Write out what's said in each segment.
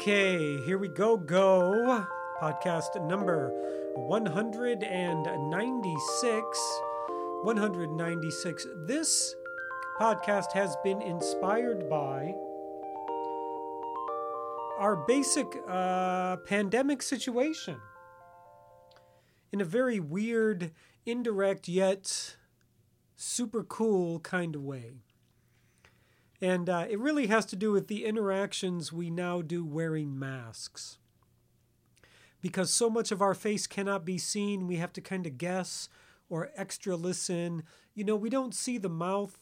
Okay, here we go, go. Podcast number 196. 196. This podcast has been inspired by our basic uh, pandemic situation in a very weird, indirect, yet super cool kind of way. And uh, it really has to do with the interactions we now do wearing masks. Because so much of our face cannot be seen, we have to kind of guess or extra listen. You know, we don't see the mouth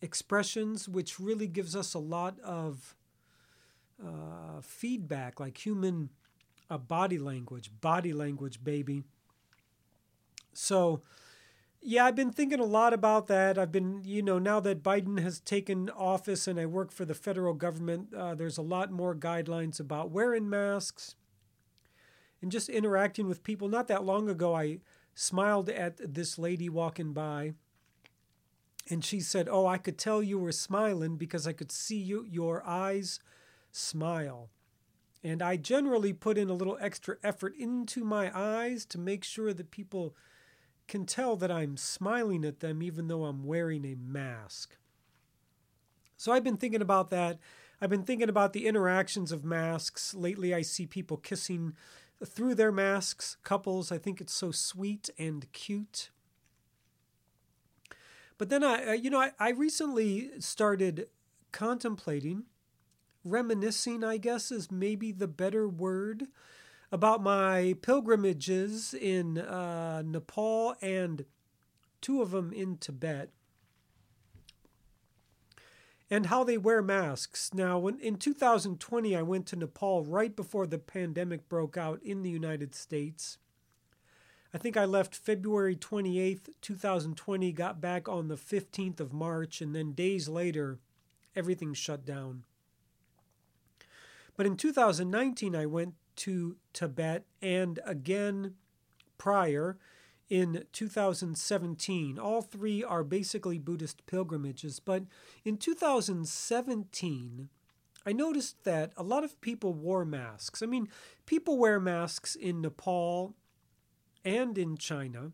expressions, which really gives us a lot of uh, feedback, like human uh, body language, body language, baby. So, yeah, I've been thinking a lot about that. I've been, you know, now that Biden has taken office and I work for the federal government, uh, there's a lot more guidelines about wearing masks and just interacting with people. Not that long ago, I smiled at this lady walking by and she said, Oh, I could tell you were smiling because I could see you, your eyes smile. And I generally put in a little extra effort into my eyes to make sure that people can tell that I'm smiling at them even though I'm wearing a mask. So I've been thinking about that. I've been thinking about the interactions of masks. Lately, I see people kissing through their masks, couples. I think it's so sweet and cute. But then I, uh, you know, I, I recently started contemplating, reminiscing, I guess is maybe the better word, about my pilgrimages in uh, Nepal and two of them in Tibet and how they wear masks. Now, when, in 2020, I went to Nepal right before the pandemic broke out in the United States. I think I left February 28th, 2020, got back on the 15th of March, and then days later, everything shut down. But in 2019, I went to Tibet and again prior in 2017. All three are basically Buddhist pilgrimages, but in 2017, I noticed that a lot of people wore masks. I mean, people wear masks in Nepal and in China.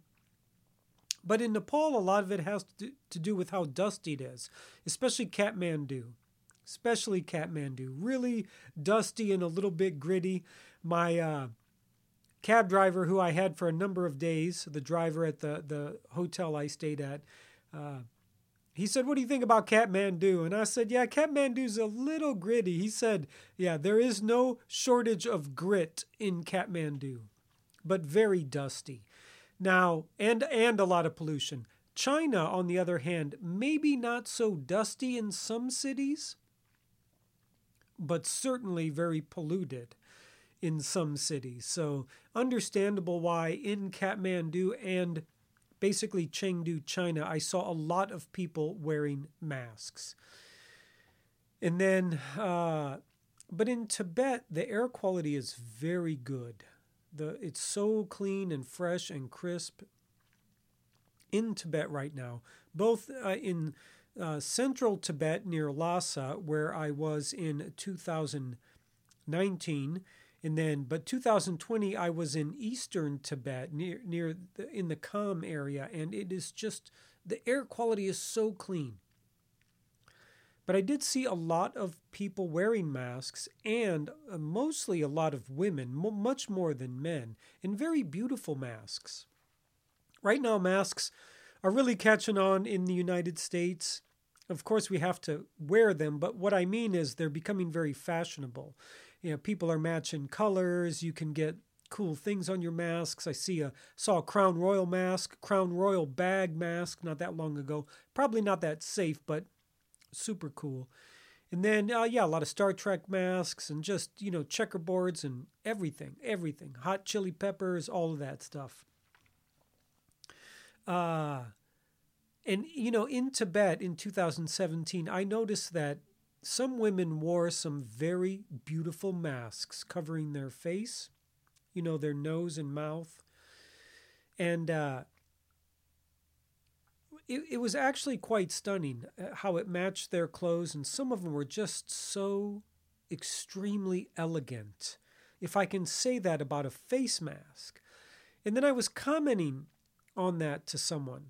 But in Nepal, a lot of it has to do with how dusty it is, especially Kathmandu. Especially Kathmandu. Really dusty and a little bit gritty my uh, cab driver, who I had for a number of days, the driver at the, the hotel I stayed at, uh, he said, What do you think about Kathmandu? And I said, Yeah, Kathmandu's a little gritty. He said, Yeah, there is no shortage of grit in Kathmandu, but very dusty. Now, and, and a lot of pollution. China, on the other hand, maybe not so dusty in some cities, but certainly very polluted in some cities. So, understandable why in Kathmandu and basically Chengdu, China, I saw a lot of people wearing masks. And then, uh, but in Tibet, the air quality is very good. The, it's so clean and fresh and crisp in Tibet right now, both uh, in uh, central Tibet near Lhasa, where I was in 2019 and then but 2020 I was in eastern Tibet near near the, in the Kham area and it is just the air quality is so clean. But I did see a lot of people wearing masks and uh, mostly a lot of women, much more than men, in very beautiful masks. Right now masks are really catching on in the United States. Of course, we have to wear them, but what I mean is they're becoming very fashionable you know, people are matching colors. You can get cool things on your masks. I see a saw a Crown Royal mask, Crown Royal bag mask not that long ago. Probably not that safe, but super cool. And then uh, yeah, a lot of Star Trek masks and just you know checkerboards and everything, everything, hot chili peppers, all of that stuff. Uh, and you know in Tibet in 2017, I noticed that some women wore some very beautiful masks covering their face, you know, their nose and mouth. And uh, it, it was actually quite stunning uh, how it matched their clothes, and some of them were just so extremely elegant, if I can say that about a face mask. And then I was commenting on that to someone.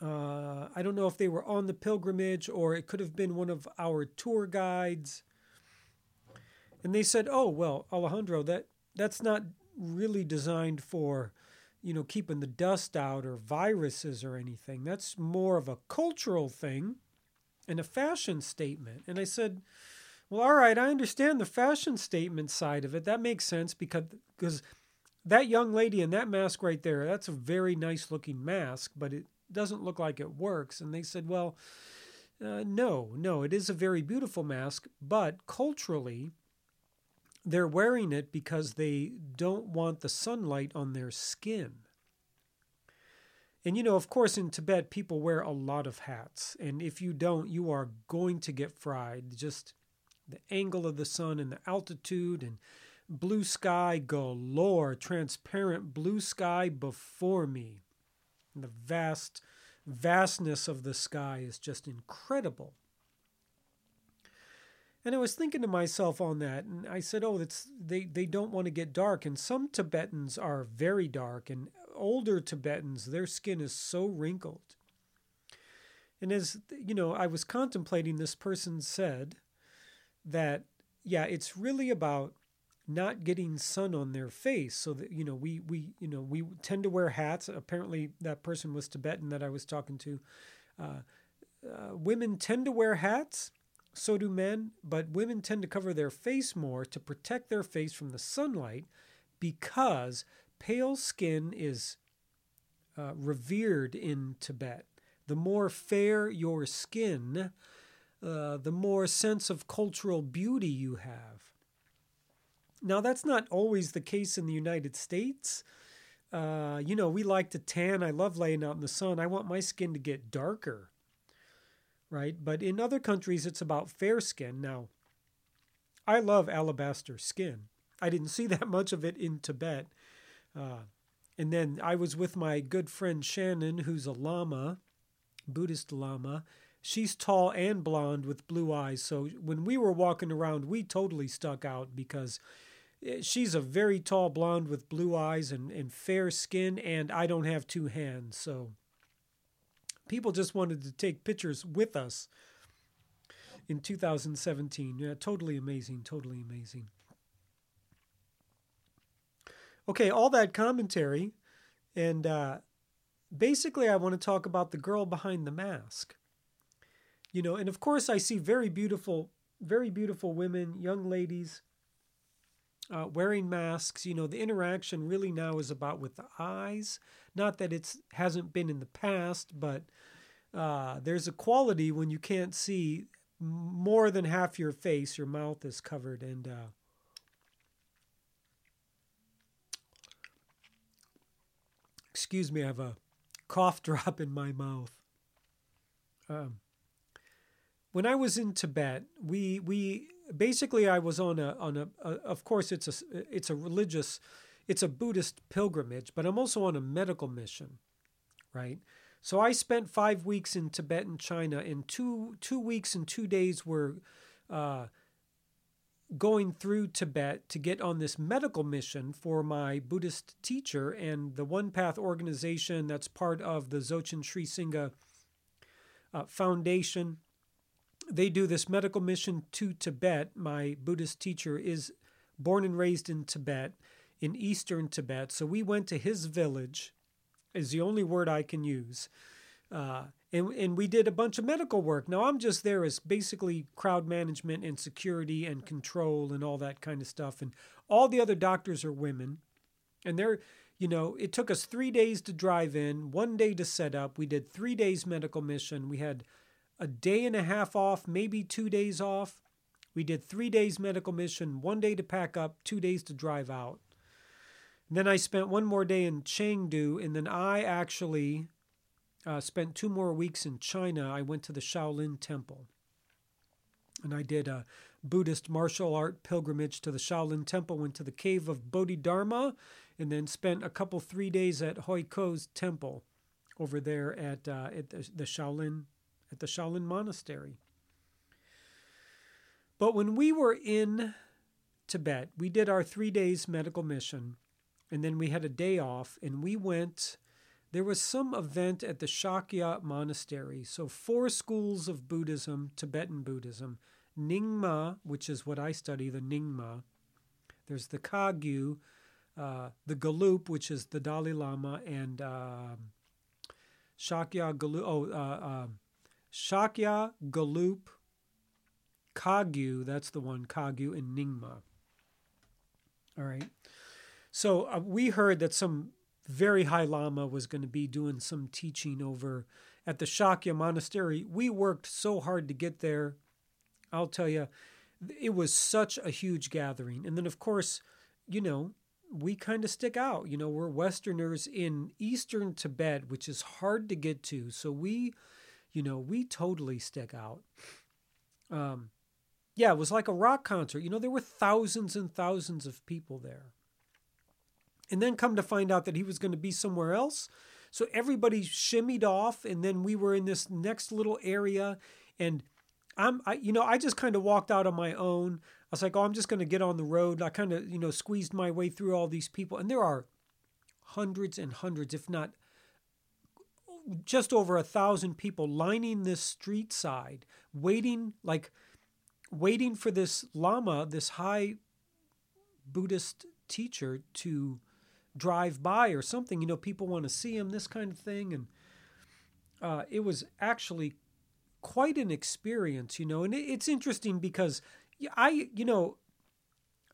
Uh, I don't know if they were on the pilgrimage or it could have been one of our tour guides. And they said, "Oh well, Alejandro, that that's not really designed for, you know, keeping the dust out or viruses or anything. That's more of a cultural thing and a fashion statement." And I said, "Well, all right, I understand the fashion statement side of it. That makes sense because because that young lady in that mask right there, that's a very nice looking mask, but it doesn't look like it works. And they said, well, uh, no, no, it is a very beautiful mask, but culturally, they're wearing it because they don't want the sunlight on their skin. And you know, of course, in Tibet, people wear a lot of hats. And if you don't, you are going to get fried. Just the angle of the sun and the altitude and blue sky galore, transparent blue sky before me. And the vast vastness of the sky is just incredible. And I was thinking to myself on that, and I said, "Oh, they they don't want to get dark." And some Tibetans are very dark, and older Tibetans, their skin is so wrinkled. And as you know, I was contemplating, this person said that, yeah, it's really about not getting sun on their face. So that you know we we you know we tend to wear hats. Apparently that person was tibetan that i was talking to. Uh, uh, women tend to wear hats so do men but women tend to cover their face more to protect their face from the sunlight because pale skin is uh, revered in tibet. The more fair your skin uh, the more sense of cultural beauty you have now, that's not always the case in the United States. Uh, you know, we like to tan. I love laying out in the sun. I want my skin to get darker, right? But in other countries, it's about fair skin. Now, I love alabaster skin. I didn't see that much of it in Tibet. Uh, and then I was with my good friend Shannon, who's a Lama, Buddhist Lama. She's tall and blonde with blue eyes. So when we were walking around, we totally stuck out because she's a very tall blonde with blue eyes and, and fair skin, and I don't have two hands. So people just wanted to take pictures with us in 2017. Yeah, totally amazing, totally amazing. Okay, all that commentary, and uh, basically, I want to talk about the girl behind the mask. You know, and of course, I see very beautiful, very beautiful women, young ladies uh, wearing masks. You know, the interaction really now is about with the eyes. Not that it hasn't been in the past, but uh, there's a quality when you can't see more than half your face, your mouth is covered, and uh, excuse me, I have a cough drop in my mouth. Um, when I was in Tibet, we we basically I was on a on a, a, of course it's a it's a religious it's a Buddhist pilgrimage, but I'm also on a medical mission, right? So I spent five weeks in Tibet and China, and two two weeks and two days were uh, going through Tibet to get on this medical mission for my Buddhist teacher and the One Path organization that's part of the Dzogchen Sri uh, Foundation they do this medical mission to Tibet. My Buddhist teacher is born and raised in Tibet, in eastern Tibet. So we went to his village, is the only word I can use. Uh, and, and we did a bunch of medical work. Now I'm just there as basically crowd management and security and control and all that kind of stuff. And all the other doctors are women. And they're, you know, it took us three days to drive in, one day to set up. We did three days medical mission. We had a day and a half off, maybe two days off. We did three days medical mission, one day to pack up, two days to drive out. And then I spent one more day in Chengdu, and then I actually uh, spent two more weeks in China. I went to the Shaolin Temple. And I did a Buddhist martial art pilgrimage to the Shaolin Temple, went to the cave of Bodhidharma, and then spent a couple, three days at Hoi Ko's temple over there at, uh, at the, the Shaolin at the Shaolin Monastery. But when we were in Tibet, we did our three days medical mission, and then we had a day off, and we went. There was some event at the Sakya Monastery. So, four schools of Buddhism, Tibetan Buddhism. Nyingma, which is what I study, the Nyingma. There's the Kagyu, uh, the Gelug, which is the Dalai Lama, and uh, Sakya Gelug. Oh, uh, um, Sakya, Gelug, Kagyu, that's the one, Kagyu, and Nyingma. All right. So uh, we heard that some very high Lama was going to be doing some teaching over at the Sakya Monastery. We worked so hard to get there. I'll tell you, it was such a huge gathering. And then, of course, you know, we kind of stick out. You know, we're Westerners in Eastern Tibet, which is hard to get to. So we, you know, we totally stick out. Um, yeah, it was like a rock concert. You know, there were thousands and thousands of people there. And then come to find out that he was going to be somewhere else. So everybody shimmied off, and then we were in this next little area, and I'm, I, you know, I just kind of walked out on my own. I was like, oh, I'm just going to get on the road. I kind of, you know, squeezed my way through all these people. And there are hundreds and hundreds, if not just over a thousand people lining this street side, waiting, like, waiting for this Lama, this high Buddhist teacher to drive by or something. You know, people want to see him, this kind of thing. And uh, it was actually quite an experience, you know. And it's interesting because I, you know,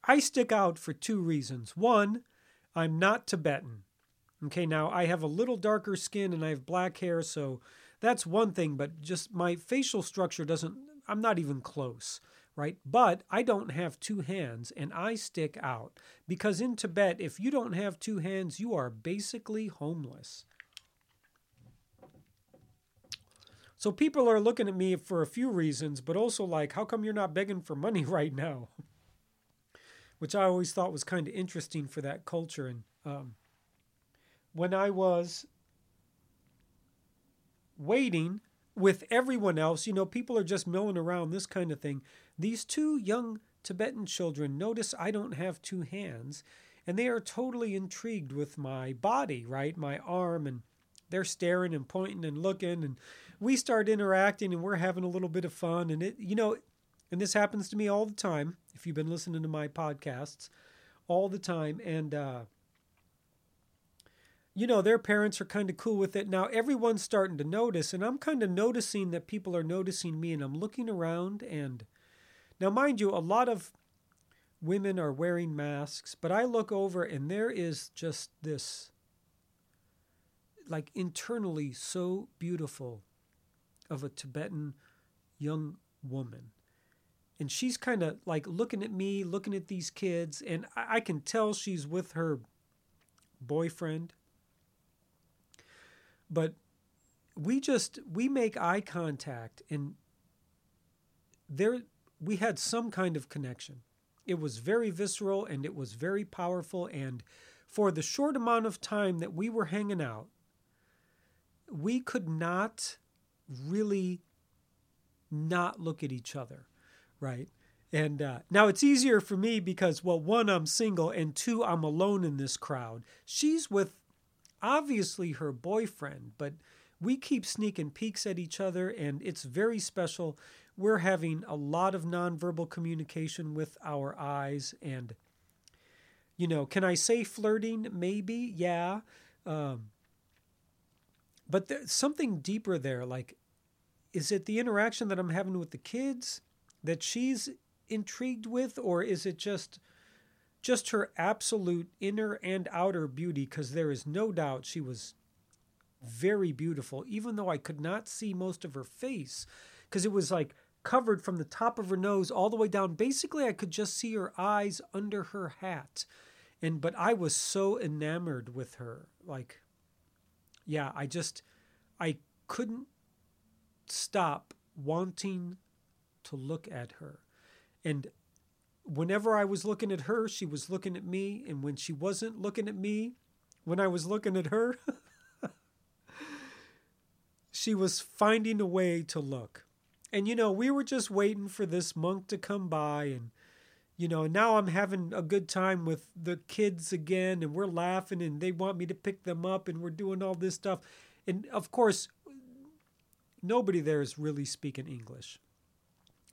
I stick out for two reasons. One, I'm not Tibetan. Okay, now I have a little darker skin and I have black hair, so that's one thing, but just my facial structure doesn't, I'm not even close, right? But I don't have two hands and I stick out because in Tibet, if you don't have two hands, you are basically homeless. So people are looking at me for a few reasons, but also like, how come you're not begging for money right now? Which I always thought was kind of interesting for that culture. And um, when I was waiting with everyone else, you know, people are just milling around, this kind of thing. These two young Tibetan children notice I don't have two hands, and they are totally intrigued with my body, right? My arm, and they're staring and pointing and looking. And we start interacting and we're having a little bit of fun. And it, you know, and this happens to me all the time. If you've been listening to my podcasts, all the time, and uh, you know, their parents are kind of cool with it. Now everyone's starting to notice, and I'm kind of noticing that people are noticing me, and I'm looking around. And now, mind you, a lot of women are wearing masks, but I look over and there is just this, like internally so beautiful of a Tibetan young woman. And she's kind of like looking at me, looking at these kids, and I, I can tell she's with her boyfriend. But we just we make eye contact and there we had some kind of connection. It was very visceral and it was very powerful and for the short amount of time that we were hanging out, we could not really not look at each other, right? And uh, now it's easier for me because, well, one, I'm single, and two, I'm alone in this crowd. She's with obviously her boyfriend, but we keep sneaking peeks at each other, and it's very special. We're having a lot of nonverbal communication with our eyes, and you know, can I say flirting? Maybe, yeah. Um, but there's something deeper there. Like, is it the interaction that I'm having with the kids that she's intrigued with, or is it just just her absolute inner and outer beauty? Because there is no doubt she was very beautiful, even though I could not see most of her face, because it was like covered from the top of her nose all the way down. Basically, I could just see her eyes under her hat. And but I was so enamored with her. Like yeah, I just I couldn't stop wanting to look at her. And whenever I was looking at her, she was looking at me. And when she wasn't looking at me, when I was looking at her, she was finding a way to look. And you know, we were just waiting for this monk to come by and you know, now I'm having a good time with the kids again and we're laughing and they want me to pick them up and we're doing all this stuff. And of course, nobody there is really speaking English.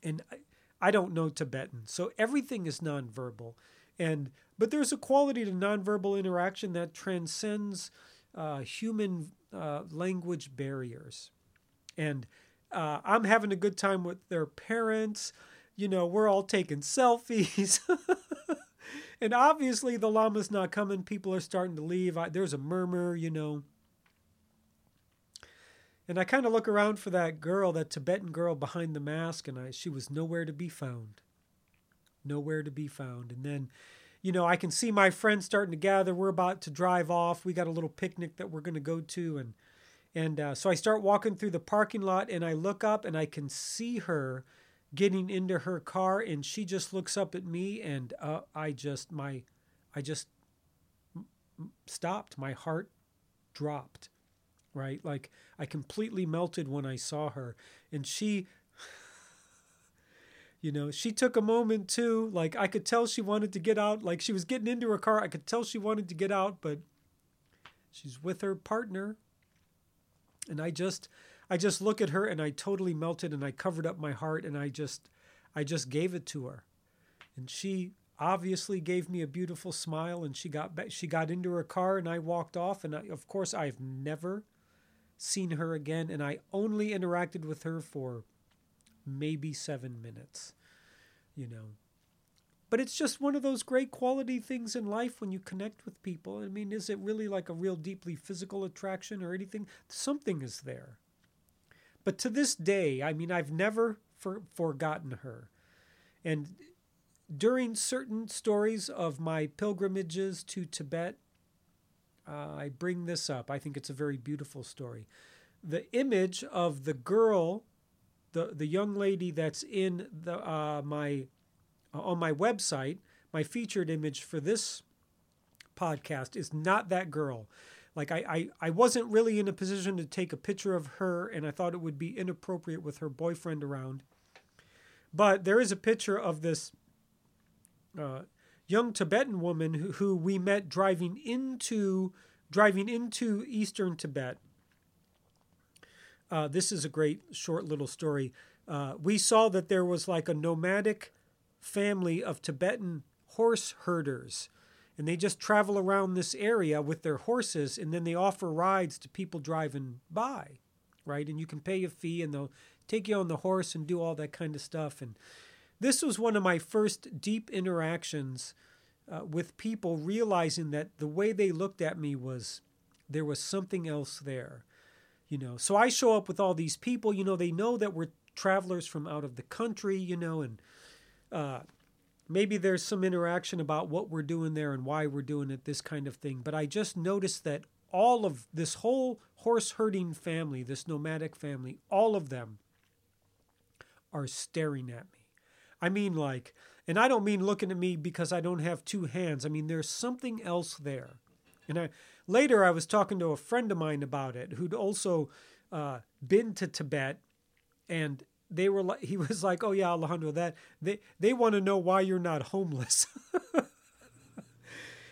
And I, I don't know Tibetan. So everything is nonverbal. And but there's a quality to nonverbal interaction that transcends uh, human uh, language barriers. And uh, I'm having a good time with their parents you know, we're all taking selfies. and obviously, the Lama's not coming. People are starting to leave. I, there's a murmur, you know. And I kind of look around for that girl, that Tibetan girl behind the mask, and I, she was nowhere to be found. Nowhere to be found. And then, you know, I can see my friends starting to gather. We're about to drive off. We got a little picnic that we're going to go to, and and uh, so I start walking through the parking lot, and I look up, and I can see her getting into her car and she just looks up at me and uh, I just my I just stopped my heart dropped right? Like I completely melted when I saw her. And she you know she took a moment too. Like I could tell she wanted to get out. Like she was getting into her car. I could tell she wanted to get out but she's with her partner. And I just I just look at her and I totally melted and I covered up my heart and I just I just gave it to her. And she obviously gave me a beautiful smile and she got back, she got into her car and I walked off. And I, of course I've never seen her again and I only interacted with her for maybe 7 minutes. You know, but it's just one of those great quality things in life when you connect with people. I mean, is it really like a real deeply physical attraction or anything? Something is there. But to this day, I mean, I've never for, forgotten her. And during certain stories of my pilgrimages to Tibet, uh, I bring this up. I think it's a very beautiful story. The image of the girl, the, the young lady that's in the uh, my uh, on my website, my featured image for this podcast is not that girl. Like I, I, I wasn't really in a position to take a picture of her, and I thought it would be inappropriate with her boyfriend around. But there is a picture of this uh, young Tibetan woman who, who we met driving into driving into eastern Tibet. Uh, this is a great short little story. Uh, we saw that there was like a nomadic family of Tibetan horse herders and they just travel around this area with their horses and then they offer rides to people driving by right and you can pay a fee and they'll take you on the horse and do all that kind of stuff and this was one of my first deep interactions uh, with people realizing that the way they looked at me was there was something else there you know so i show up with all these people you know they know that we're travelers from out of the country you know and uh, maybe there's some interaction about what we're doing there and why we're doing it, this kind of thing. But I just noticed that all of this whole horse herding family, this nomadic family, all of them are staring at me. I mean, like, and I don't mean looking at me because I don't have two hands. I mean, there's something else there. And I, later, I was talking to a friend of mine about it who'd also uh, been to Tibet and they were like he was like oh yeah alejandro that they they want to know why you're not homeless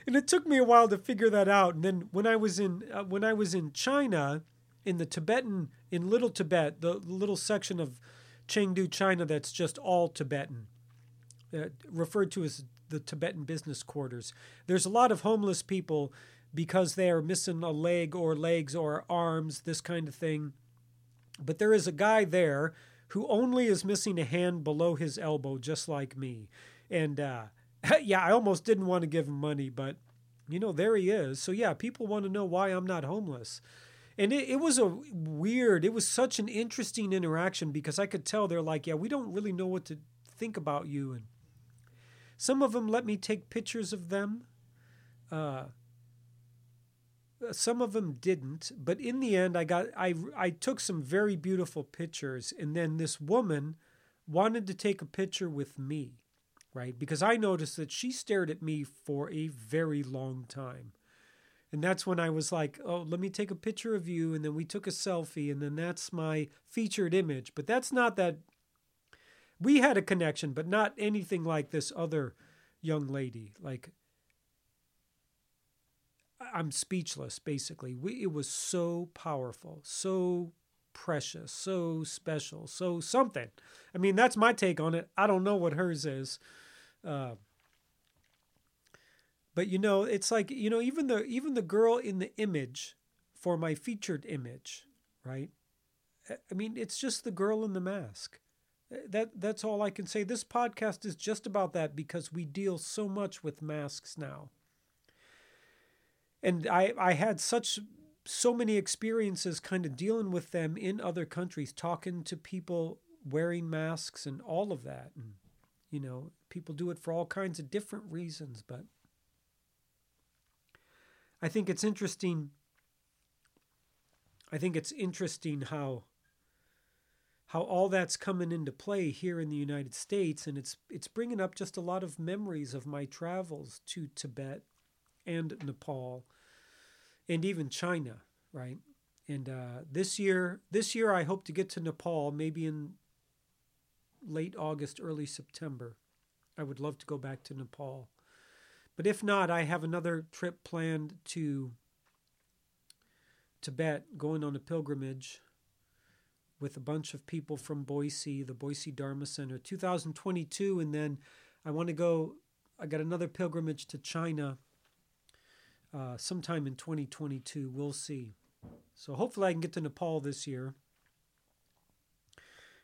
and it took me a while to figure that out and then when i was in uh, when i was in china in the tibetan in little tibet the little section of chengdu china that's just all tibetan uh, referred to as the tibetan business quarters there's a lot of homeless people because they are missing a leg or legs or arms this kind of thing but there is a guy there who only is missing a hand below his elbow, just like me. And uh, yeah, I almost didn't want to give him money, but you know, there he is. So yeah, people want to know why I'm not homeless. And it, it was a weird, it was such an interesting interaction because I could tell they're like, yeah, we don't really know what to think about you. And some of them let me take pictures of them. Uh, some of them didn't but in the end i got i i took some very beautiful pictures and then this woman wanted to take a picture with me right because i noticed that she stared at me for a very long time and that's when i was like oh let me take a picture of you and then we took a selfie and then that's my featured image but that's not that we had a connection, but not anything like this other young lady. Like, I'm speechless, basically. We, it was so powerful, so precious, so special, so something. I mean, that's my take on it. I don't know what hers is. Uh, but you know, it's like you know, even the even the girl in the image for my featured image, right? I mean, it's just the girl in the mask. Uh, that that's all I can say. This podcast is just about that because we deal so much with masks now. And I I had such so many experiences kind of dealing with them in other countries, talking to people wearing masks and all of that. And you know, people do it for all kinds of different reasons, but I think it's interesting I think it's interesting how how all that's coming into play here in the United States, and it's it's bringing up just a lot of memories of my travels to Tibet and Nepal, and even China, right? And uh, this year, this year I hope to get to Nepal, maybe in late August, early September. I would love to go back to Nepal, but if not, I have another trip planned to Tibet, going on a pilgrimage with a bunch of people from Boise, the Boise Dharma Center, 2022. And then I want to go, I got another pilgrimage to China uh, sometime in 2022. We'll see. So hopefully I can get to Nepal this year.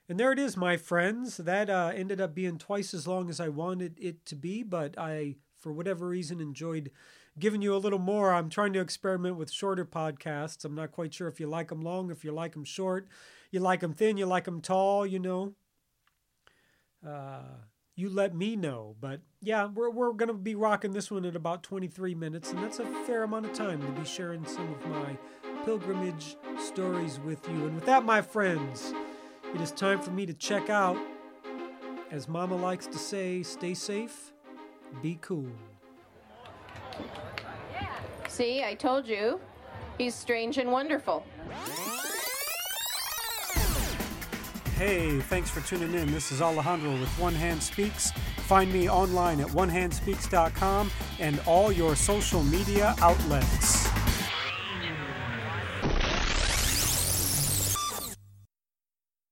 And there it is, my friends. That uh, ended up being twice as long as I wanted it to be, but I, for whatever reason, enjoyed giving you a little more. I'm trying to experiment with shorter podcasts. I'm not quite sure if you like them long, if you like them short. You like them thin, you like them tall, you know. Uh, you let me know. But yeah, we're, we're going to be rocking this one at about 23 minutes, and that's a fair amount of time to be sharing some of my pilgrimage stories with you. And with that, my friends, it is time for me to check out. As Mama likes to say, stay safe, be cool. See, I told you. He's strange and wonderful. Hey, thanks for tuning in. This is Alejandro with One Hand Speaks. Find me online at onehandspeaks.com and all your social media outlets.